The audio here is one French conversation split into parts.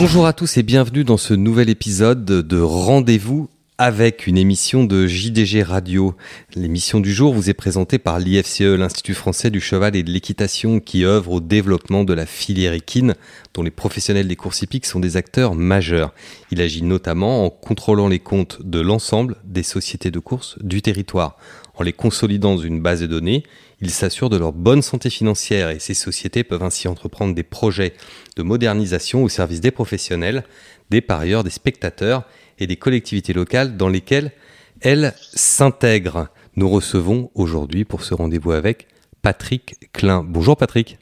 Bonjour à tous et bienvenue dans ce nouvel épisode de Rendez-vous avec une émission de JDG Radio. L'émission du jour vous est présentée par l'IFCE, l'Institut français du cheval et de l'équitation, qui œuvre au développement de la filière équine, dont les professionnels des courses hippiques sont des acteurs majeurs. Il agit notamment en contrôlant les comptes de l'ensemble des sociétés de course du territoire. En les consolidant dans une base de données, il s'assure de leur bonne santé financière et ces sociétés peuvent ainsi entreprendre des projets de modernisation au service des professionnels, des parieurs, des spectateurs et des collectivités locales dans lesquelles elles s'intègrent. Nous recevons aujourd'hui pour ce rendez-vous avec Patrick Klein. Bonjour Patrick.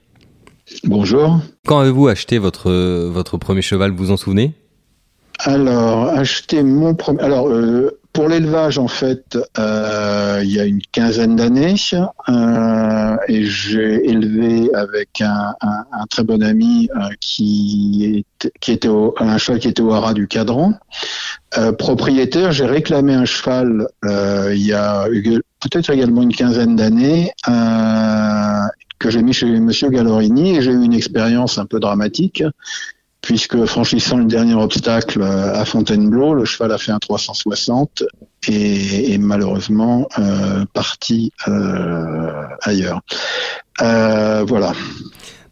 Bonjour. Quand avez-vous acheté votre, votre premier cheval, vous vous en souvenez? Alors, acheté mon premier... Alors, euh, pour l'élevage, en fait, euh, il y a une quinzaine d'années, euh, et j'ai élevé avec un, très bon ami euh, qui, était un cheval qui était au haras du cadran. propriétaire, j'ai réclamé un cheval il y a peut-être également une quinzaine d'années que j'ai mis chez Monsieur Gallorini et j'ai eu une expérience un peu dramatique puisque franchissant le dernier obstacle euh, à Fontainebleau, le cheval a fait un 360 et est malheureusement euh, parti euh, ailleurs. voilà.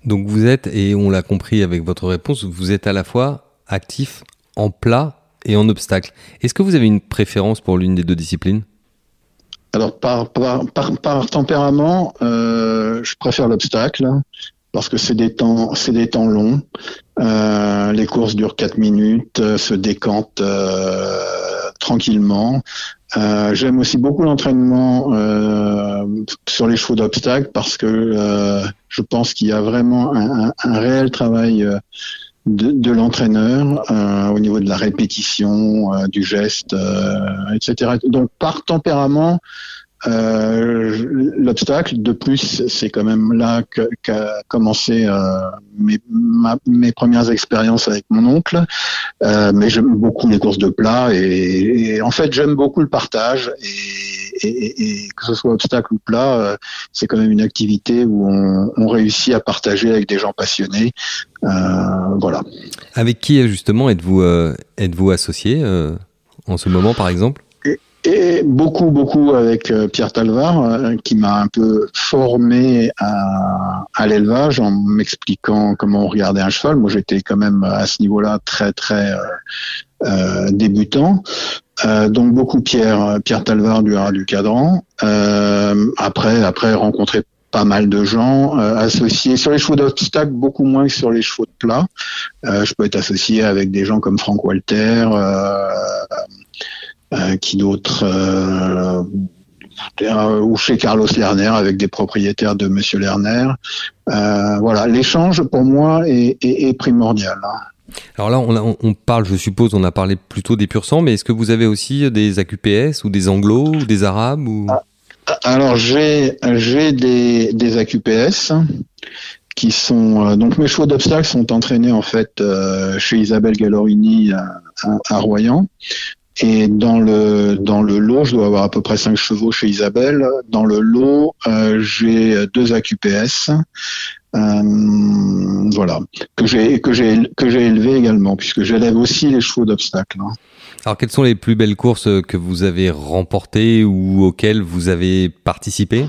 Donc vous êtes, et on l'a compris avec votre réponse, vous êtes à la fois actif en plat et en obstacle. Est-ce que vous avez une préférence pour l'une des deux disciplines? Alors par, par, tempérament, je préfère l'obstacle parce que c'est des temps, c'est des temps longs. Euh, les courses durent 4 minutes, euh, se décantent euh, tranquillement. J'aime aussi beaucoup l'entraînement sur les chevaux d'obstacles parce que je pense qu'il y a vraiment un, réel travail de, l'entraîneur au niveau de la répétition, du geste, etc. Donc par tempérament, euh, L'obstacle, de plus, c'est quand même là qu'a commencé euh, mes, mes, premières expériences avec mon oncle. Euh, mais j'aime beaucoup les courses de plat et, en fait j'aime beaucoup le partage et, que ce soit obstacle ou plat, c'est quand même une activité où on, on, réussit à partager avec des gens passionnés. Voilà. Avec qui justement êtes-vous êtes-vous associé en ce moment par exemple? Et beaucoup, beaucoup avec euh, Pierre Talvar, euh, qui m'a un peu formé à, à l'élevage en m'expliquant comment on regardait un cheval. Moi, j'étais quand même à ce niveau-là très, très euh, euh débutant. Euh, donc beaucoup Pierre, Pierre Talvar du Haras du Cadran. après, après rencontrer pas mal de gens associés sur les chevaux d'obstacle, beaucoup moins que sur les chevaux de plat. je peux être associé avec des gens comme Frank Walter. Euh, qui d'autre euh, euh, ou chez Carlos Lerner avec des propriétaires de Monsieur Lerner. voilà, l'échange pour moi est, primordial. Alors là, on, parle, je suppose, on a parlé plutôt des pur sang, mais est-ce que vous avez aussi des AQPS ou des Anglo ou des Arabes ou... Ah, alors j'ai j'ai des, des AQPS qui sont donc mes chevaux d'obstacles sont entraînés en fait chez Isabelle Gallorini à, à Royan. Et dans le dans le lot, je dois avoir à peu près 5 chevaux chez Isabelle. Dans le lot, euh, j'ai deux AQPS. Euh, voilà que j'ai que j'ai que j'ai élevé également puisque j'élève aussi les chevaux d'obstacle. Hein. Alors quelles sont les plus belles courses que vous avez remportées ou auxquelles vous avez participé?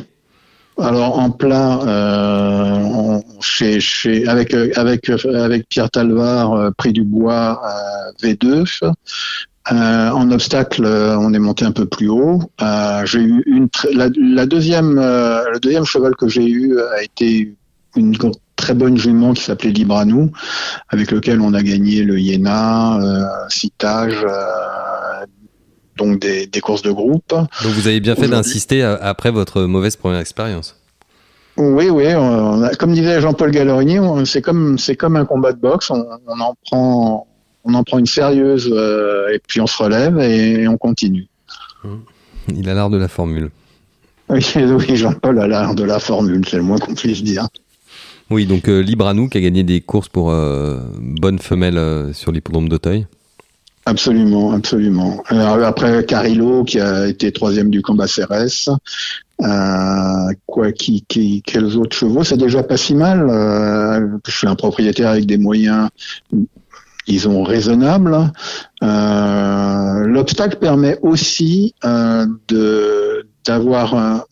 Alors en plat, euh, chez, chez, avec avec avec Pierre Talvar, euh, prix du bois V2. Euh, en obstacle, euh, on est monté un peu plus haut. Euh, j'ai eu une la, deuxième, le deuxième cheval que j'ai eu a été une très bonne jument qui s'appelait Libranou, avec lequel on a gagné le Iéna, Citage, donc des, courses de groupe. Donc vous avez bien fait d'insister après votre mauvaise première expérience. Oui, oui. comme disait Jean-Paul Gallorini, c'est comme c'est comme un combat de boxe. On, on en prend on en prend une sérieuse euh, et puis on se relève et, on continue. Il a l'art de la formule. Oui, Jean-Paul a l'art de la formule, c'est le moins qu'on puisse dire. Oui, donc euh, Libre à nous qui a gagné des courses pour euh, bonne femelle sur l'hippodrome d'Auteuil. Absolument, absolument. après Carillo qui a été troisième du combat CRS. quoi, qui, qui, quels autres chevaux? C'est déjà pas si mal. je suis un propriétaire avec des moyens disons raisonnable. L'obstacle permet aussi de d'avoir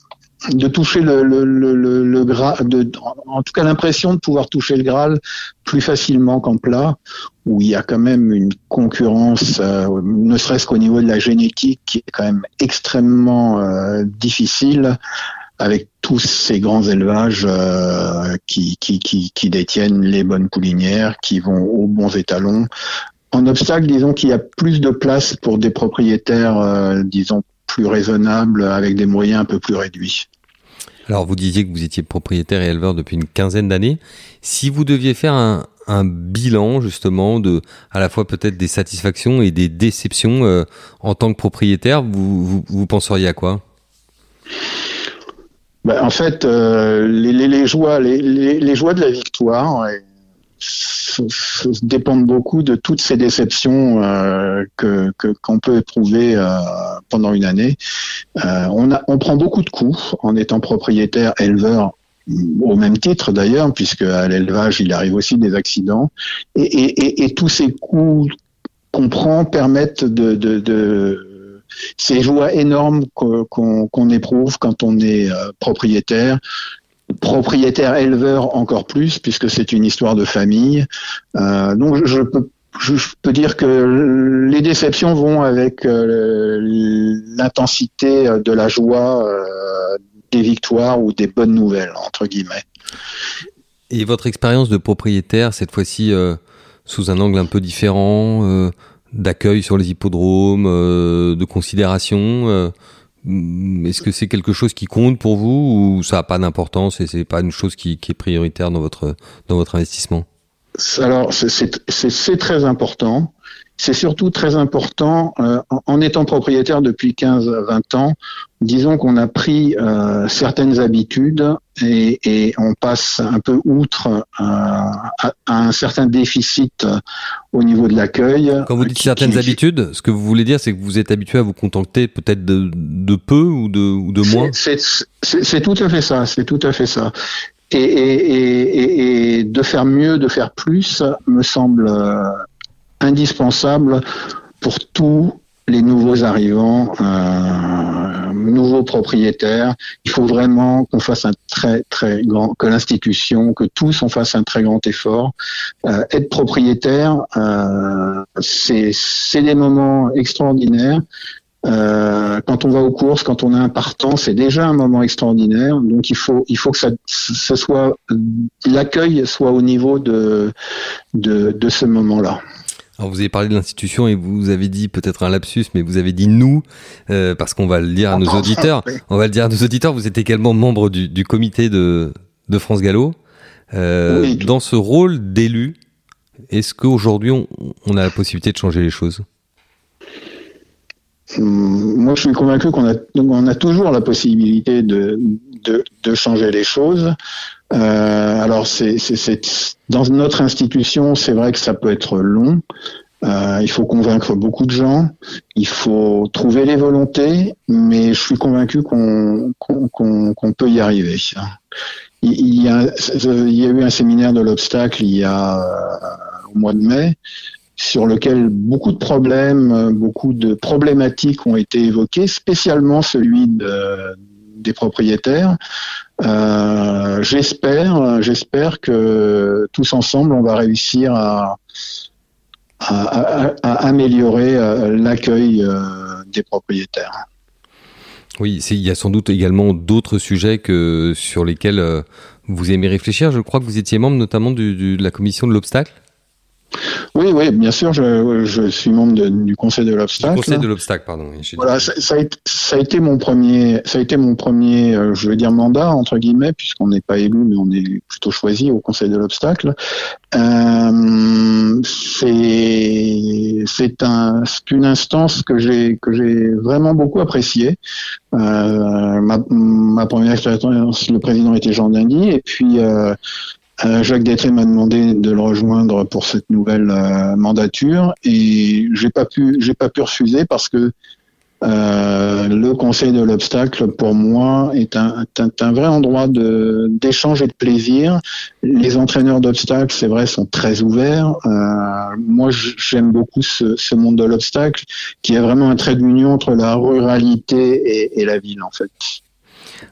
de toucher le, le, le, le, Graal, de, en tout cas l'impression de pouvoir toucher le Graal plus facilement qu'en plat, où il y a quand même une concurrence, euh, ne serait-ce qu'au niveau de la génétique, qui est quand même extrêmement euh, difficile, avec tous ces grands élevages euh, qui, qui, qui, qui, détiennent les bonnes poulinières, qui vont aux bons étalons. En obstacle, disons qu'il y a plus de place pour des propriétaires, disons, plus raisonnables, avec des moyens un peu plus réduits. Alors, vous disiez que vous étiez propriétaire et éleveur depuis une quinzaine d'années. Si vous deviez faire un, bilan, justement, de, à la fois peut-être des satisfactions et des déceptions euh, en tant que propriétaire, vous, vous, penseriez à quoi? Ben, En fait, euh, les, les, joies, les, les, joies de la victoire, dépendent beaucoup de toutes ces déceptions euh, que qu'on peut éprouver euh, pendant une année. Euh, on, a, on prend beaucoup de coups en étant propriétaire, éleveur au même titre d'ailleurs, puisque à l'élevage, il arrive aussi des accidents. Et, et, et, tous ces coups qu'on prend permettent de, de, de ces joies énormes qu'on éprouve quand on est propriétaire, propriétaire éleveur encore plus puisque c'est une histoire de famille. Euh, donc je peux dire que les déceptions vont avec euh, l'intensité de la joie euh, des victoires ou des bonnes nouvelles entre guillemets. Et votre expérience de propriétaire cette fois-ci sous un angle un peu différent d'accueil sur les hippodromes, de considération Mm, est-ce que c'est quelque chose qui compte pour vous ou ça n'a pas d'importance et c'est pas une chose qui, qui, est prioritaire dans votre dans votre investissement? Alors c'est très important. C'est surtout très important euh, en étant propriétaire depuis 15-20 ans. Disons qu'on a pris euh, certaines habitudes et, et, on passe un peu outre euh, à, un certain déficit au niveau de l'accueil. Quand vous dites certaines habitudes, ce que vous voulez dire, c'est que vous êtes habitué à vous contenter peut-être de, de, peu ou de, ou de moins? C'est tout à fait ça, c'est tout à fait ça. Et, et, et, de faire mieux, de faire plus, me semble indispensable pour tous les nouveaux arrivants, euh, nouveaux propriétaires. Il faut vraiment qu'on fasse un très très grand, que l'institution, que tous on fasse un très grand effort. Euh, être propriétaire, euh, c'est des moments extraordinaires. Euh, quand on va aux courses, quand on a un partant, c'est déjà un moment extraordinaire. Donc il faut il faut que ça, ça soit l'accueil soit au niveau de de, de ce moment-là. Alors vous avez parlé de l'institution et vous avez dit peut-être un lapsus, mais vous avez dit nous, euh, parce qu'on va le dire à nos auditeurs. On va le dire à nos auditeurs. Vous êtes également membre du, du comité de, de France Gallo. Euh, Dans ce rôle d'élu, est-ce qu'aujourd'hui on, on, a la possibilité de changer les choses? Hum, Moi, je suis convaincu qu'on a, toujours la possibilité de changer les choses. Euh, alors, c'est, dans notre institution, c'est vrai que ça peut être long. Euh, il faut convaincre beaucoup de gens, il faut trouver les volontés, mais je suis convaincu qu'on peut y arriver. Il, y a, il y a eu un séminaire de l'obstacle il y a euh, au mois de mai sur lequel beaucoup de problèmes, beaucoup de problématiques ont été évoquées, spécialement celui de, des propriétaires. Euh, j'espère, que tous ensemble, on va réussir à, améliorer euh, l'accueil euh, des propriétaires. Oui, il y a sans doute également d'autres sujets que sur lesquels vous aimez réfléchir. Je crois que vous étiez membre notamment de la commission de l'obstacle. Oui, oui, bien sûr, je, je suis membre du Conseil de l'obstacle. Conseil de l'obstacle, pardon. Voilà, ça, ça, a été, ça, a été, mon premier, ça a été mon premier, euh, je veux dire mandat entre guillemets, puisqu'on n'est pas élu, mais on est plutôt choisi au Conseil de l'obstacle. Euh, c'est, c'est un, c'est une instance que j'ai, que j'ai vraiment beaucoup appréciée. Euh, ma, ma, première expérience, le président était Jean Dingy, et puis Jacques Détré m'a demandé de le rejoindre pour cette nouvelle euh, mandature et j'ai pas pu j'ai pas pu refuser parce que euh, le Conseil de l'obstacle, pour moi, est un, un, vrai endroit d'échange et de plaisir. Les entraîneurs d'obstacles, c'est vrai, sont très ouverts. Euh, moi, j'aime beaucoup ce, monde de l'obstacle, qui est vraiment un trait d'union entre la ruralité et la ville, en fait.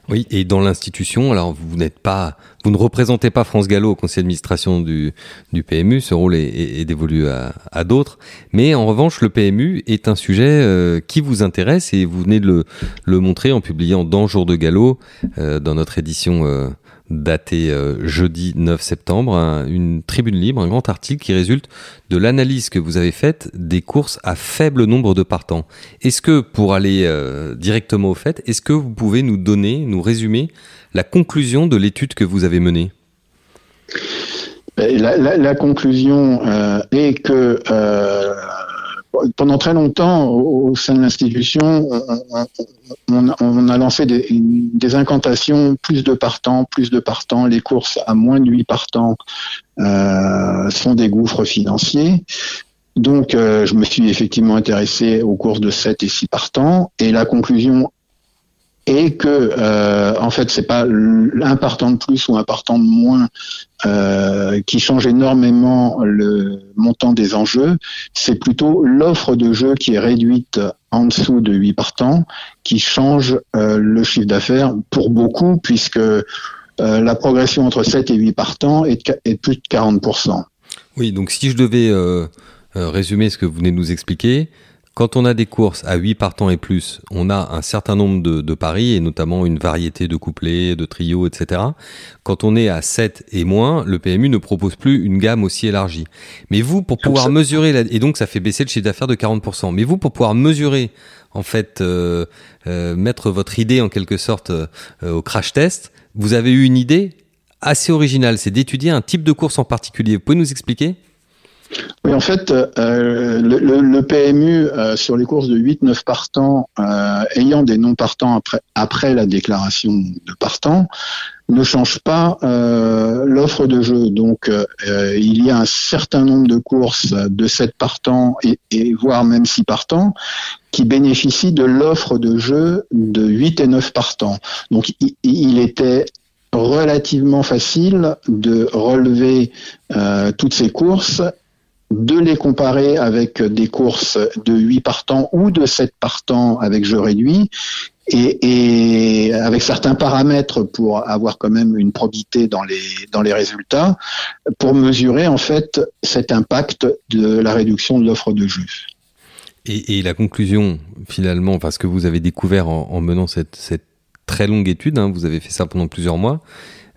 Oui, et dans l'institution, alors vous n'êtes pas, vous ne représentez pas France Gallo au conseil d'administration du, du PMU, ce rôle est, est, dévolu à, d'autres, mais en revanche, le PMU est un sujet euh, qui vous intéresse et vous venez de le, le montrer en publiant dans Jour de Gallo, euh, dans notre édition euh, daté euh, jeudi 9 septembre, une tribune libre, un grand article qui résulte de l'analyse que vous avez faite des courses à faible nombre de partants. Est-ce que, pour aller euh, directement au fait, est-ce que vous pouvez nous donner, nous résumer la conclusion de l'étude que vous avez menée? La, la, conclusion euh, est que pendant très longtemps, au, sein de l'institution, on, a lancé des, incantations, plus de partants, plus de partants. Les courses à moins de 8 partants euh, sont des gouffres financiers. Donc, euh, je me suis effectivement intéressé aux courses de 7 et 6 partants. Et la conclusion et que euh, en fait c'est pas un partant de plus ou un partant de moins euh, qui change énormément le montant des enjeux, c'est plutôt l'offre de jeu qui est réduite en dessous de 8 partants qui change euh, le chiffre d'affaires pour beaucoup puisque euh, la progression entre 7 et 8 partants est est de plus de 40%. Oui, donc si je devais euh, résumer ce que vous venez de nous expliquer, quand on a des courses à 8 partants et plus, on a un certain nombre de, de, paris et notamment une variété de couplets, de trios, etc. Quand on est à 7 et moins, le PMU ne propose plus une gamme aussi élargie. Mais vous, pour pouvoir mesurer, la, et donc ça fait baisser le chiffre d'affaires de 40%, mais vous, pour pouvoir mesurer, en fait, euh, euh, mettre votre idée en quelque sorte euh, au crash test, vous avez eu une idée assez originale, c'est d'étudier un type de course en particulier. Vous pouvez nous expliquer? Oui, en fait, euh, le, PMU euh, sur les courses de 8-9 partants, euh, ayant des non partants après, la déclaration de partants, ne change pas l'offre de jeu. Donc, il y a un certain nombre de courses de 7 partants et, voire même 6 partants qui bénéficient de l'offre de jeu de 8 et 9 partants. Donc, il, était relativement facile de relever toutes ces courses de les comparer avec des courses de 8 partants ou de 7 partants avec jeu réduit et, avec certains paramètres pour avoir quand même une probité dans les, dans les résultats pour mesurer en fait cet impact de la réduction de l'offre de jeu. Et, la conclusion finalement, parce que vous avez découvert en, menant cette, cette, très longue étude, hein, vous avez fait ça pendant plusieurs mois,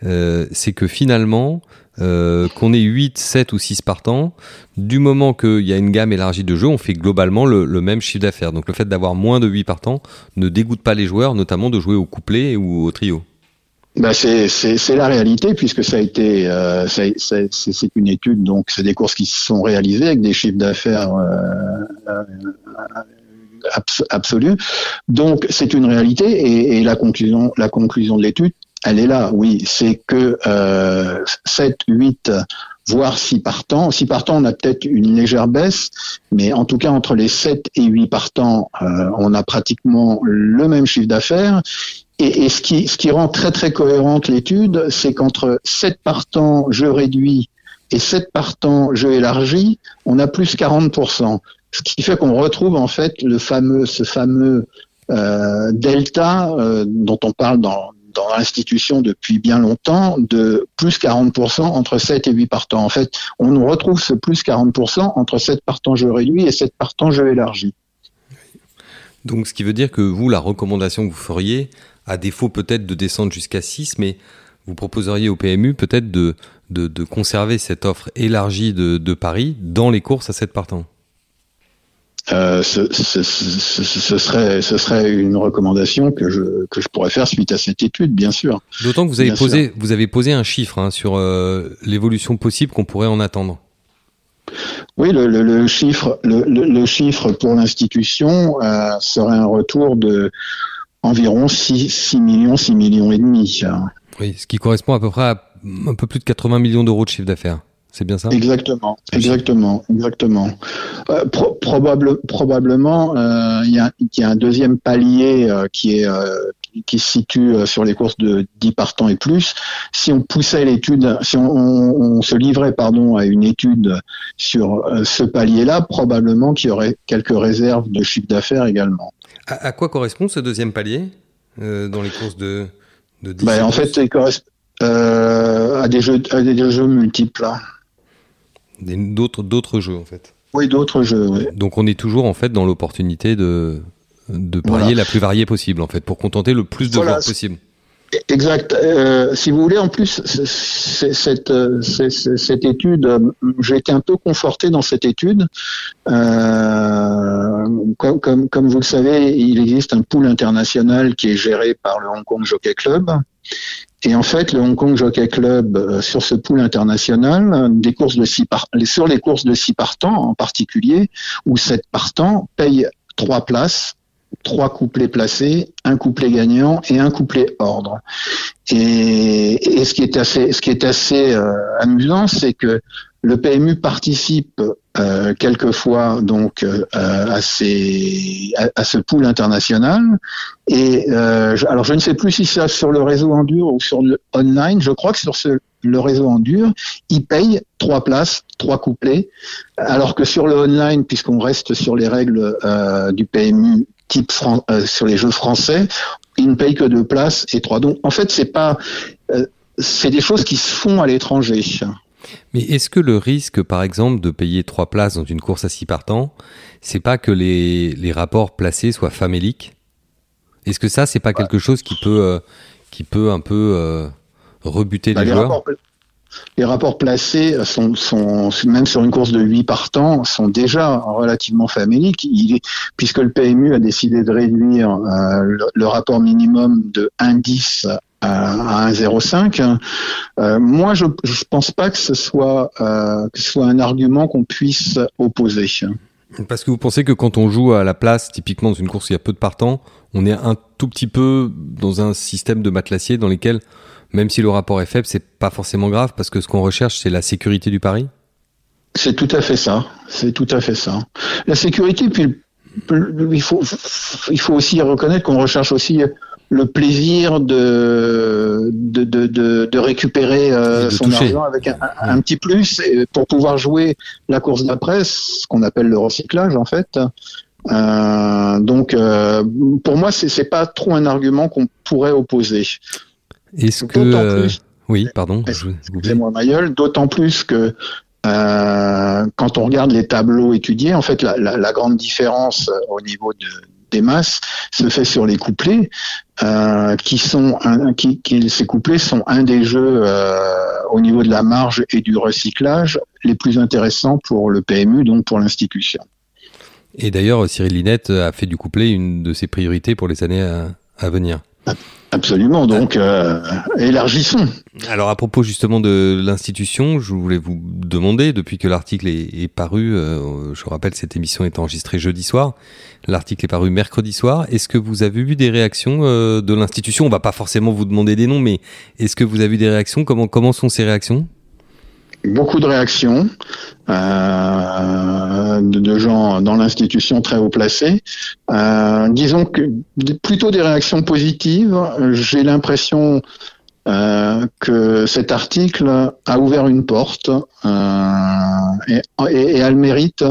euh, c'est que finalement, euh, qu'on ait 8, 7 ou 6 partants, du moment qu'il y a une gamme élargie de jeux, on fait globalement le, même chiffre d'affaires. Donc le fait d'avoir moins de 8 partants ne dégoûte pas les joueurs, notamment de jouer au couplet ou au trio. Bah c'est la réalité puisque ça a été euh, c'est une étude donc c'est des courses qui sont réalisées avec des chiffres d'affaires absolus donc c'est une réalité et, et, la conclusion la conclusion de l'étude elle est là, oui. C'est que euh, 7, 8, voire 6 partants. 6 partants, on a peut-être une légère baisse, mais en tout cas, entre les 7 et 8 partants, euh, on a pratiquement le même chiffre d'affaires. Et, ce, qui, rend très très cohérente l'étude, c'est qu'entre 7 partants jeu réduit et 7 partants jeu élargi, on a plus 40%. Ce qui fait qu'on retrouve en fait le fameux, ce fameux euh, delta euh, dont on parle dans, dans l'institution depuis bien longtemps de plus 40% entre 7 et 8 partants. En fait, on retrouve ce plus 40% entre 7 partants jeu réduit et 7 partants jeu élargi. Donc, ce qui veut dire que vous, la recommandation que vous feriez, à défaut peut-être de descendre jusqu'à 6, mais vous proposeriez au PMU peut-être de, de, conserver cette offre élargie de, de Paris dans les courses à 7 partants euh, ce, ce, ce, serait, ce serait une recommandation que je, que je pourrais faire suite à cette étude, bien sûr. D'autant que vous avez, posé, vous avez posé un chiffre hein, sur euh, l'évolution possible qu'on pourrait en attendre. Oui, le, le, le chiffre, le, le, chiffre pour l'institution euh, serait un retour de environ 6, 6 millions, 6 millions et demi. Oui, ce qui correspond à peu près à un peu plus de 80 millions d'euros de chiffre d'affaires. C'est bien ça Exactement, exactement, exactement. Euh, probable, probablement, euh, il y, a, y, a, un deuxième palier euh, qui est qui se situe sur les courses de 10 partants et plus. Si on poussait l'étude, si on, on, se livrait pardon à une étude sur ce palier-là, probablement qu'il y aurait quelques réserves de chiffre d'affaires également. À, quoi correspond ce deuxième palier dans les courses de, de 10 ben, En fait, il correspond à des jeux à des jeux multiples. D'autres, d'autres jeux, en fait. Oui, d'autres jeux, oui. Donc on est toujours, en fait, dans l'opportunité de, de parier la plus variée possible, en fait, pour contenter le plus de joueurs possible. Exact. Euh, si vous voulez, en plus, cette, cette, étude, j'ai été un peu conforté dans cette étude. Euh, comme, comme, comme, vous le savez, il existe un pool international qui est géré par le Hong Kong Jockey Club. Et en fait, le Hong Kong Jockey Club, euh, sur ce pool international, des courses de six sur les courses de six partants en particulier, où sept partants payent trois places, trois couplets placés, un couplet gagnant et un couplet ordre. Et, ce qui est assez, ce qui est assez euh, amusant, c'est que le PMU participe euh, quelquefois donc euh, à, ces, à, ce pool international. Et euh, alors je ne sais plus si c'est sur le réseau Endure ou sur le online. Je crois que sur ce, le réseau Endure, il paye trois places, trois couplets, alors que sur le online, puisqu'on reste sur les règles euh, du PMU type sur les jeux français, il ne paye que deux places et trois. Donc en fait, c'est pas c'est des choses qui se font à l'étranger. Mais est-ce que le risque, par exemple, de payer trois places dans une course à six partants, c'est pas que les, les rapports placés soient faméliques? Est-ce que ça, c'est pas quelque chose qui peut, euh, qui peut un peu euh, rebuter bah, les, joueurs? Les rapports placés sont, même sur une course de 8 partants, sont déjà relativement faméliques, puisque le PMU a décidé de réduire euh, le, rapport minimum de 1,10 à 1,05. Euh, moi, je ne pense pas que ce soit euh, que ce soit un argument qu'on puisse opposer. Parce que vous pensez que quand on joue à la place, typiquement dans une course où il y a peu de partants, on est un tout petit peu dans un système de matelassier dans lequel, même si le rapport est faible, c'est pas forcément grave parce que ce qu'on recherche, c'est la sécurité du pari? C'est tout à fait ça. C'est tout à fait ça. La sécurité, puis il faut, il faut aussi reconnaître qu'on recherche aussi le plaisir de de, de, de, récupérer euh, son argent avec un, petit plus pour pouvoir jouer la course d'après, ce qu'on appelle le recyclage en fait. Euh, donc euh, pour moi c'est pas trop un argument qu'on pourrait opposer. Est-ce que oui pardon excusez-moi Mayol d'autant plus que quand on regarde les tableaux étudiés, en fait, la, la, la grande différence au niveau de, des masses se fait sur les couplets, euh, qui sont un, qui, qui, ces couplets sont un des jeux euh, au niveau de la marge et du recyclage les plus intéressants pour le PMU, donc pour l'institution. Et d'ailleurs, Cyril Linette a fait du couplet une de ses priorités pour les années à, à venir. Absolument, donc euh, élargissons. Alors à propos justement de l'institution, je voulais vous demander, depuis que l'article est, paru, euh, je rappelle cette émission est enregistrée jeudi soir, l'article est paru mercredi soir, est-ce que vous avez eu des réactions euh, de l'institution? On va pas forcément vous demander des noms, mais est-ce que vous avez eu des réactions? Comment, comment sont ces réactions? Beaucoup de réactions euh, de, gens dans l'institution très haut placés. Euh, disons que plutôt des réactions positives. J'ai l'impression euh, que cet article a ouvert une porte et, et, a le mérite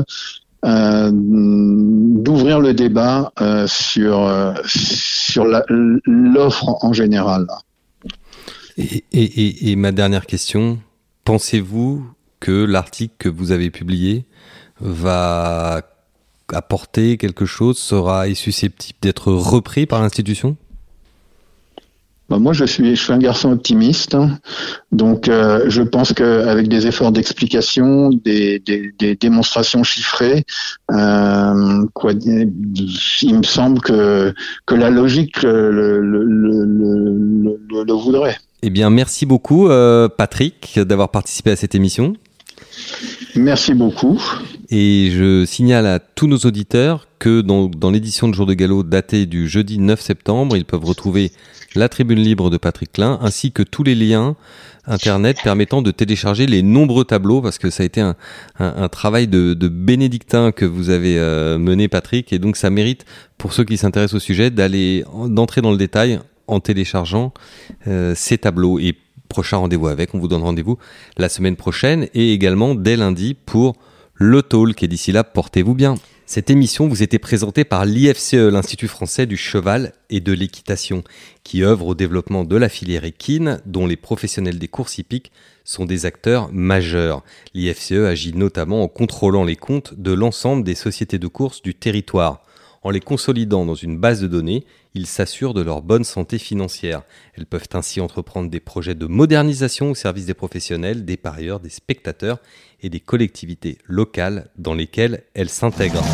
d'ouvrir le débat sur sur l'offre en général. Et, ma dernière question, Pensez-vous que l'article que vous avez publié va apporter quelque chose, sera susceptible d'être repris par l'institution? Bah, moi, je suis, je suis un garçon optimiste, hein. donc euh, je pense qu'avec des efforts d'explication, des, démonstrations chiffrées, euh, il me semble que la logique le voudrait. Eh bien, merci beaucoup, euh, Patrick, d'avoir participé à cette émission. Merci beaucoup. Et je signale à tous nos auditeurs que dans, dans l'édition de Jour de Galop datée du jeudi 9 septembre, ils peuvent retrouver la tribune libre de Patrick Klein ainsi que tous les liens internet permettant de télécharger les nombreux tableaux parce que ça a été un, un, un travail de, de, bénédictin que vous avez euh, mené Patrick et donc ça mérite pour ceux qui s'intéressent au sujet d'aller d'entrer dans le détail en téléchargeant euh, ces tableaux et prochain rendez-vous avec on vous donne rendez-vous la semaine prochaine et également dès lundi pour le talk et d'ici là portez-vous bien cette émission vous était présentée par l'IFCE, l'Institut français du cheval et de l'équitation, qui œuvre au développement de la filière équine, dont les professionnels des courses hippiques sont des acteurs majeurs. L'IFCE agit notamment en contrôlant les comptes de l'ensemble des sociétés de course du territoire. En les consolidant dans une base de données, ils s'assurent de leur bonne santé financière. Elles peuvent ainsi entreprendre des projets de modernisation au service des professionnels, des parieurs, des spectateurs et des collectivités locales dans lesquelles elles s'intègrent.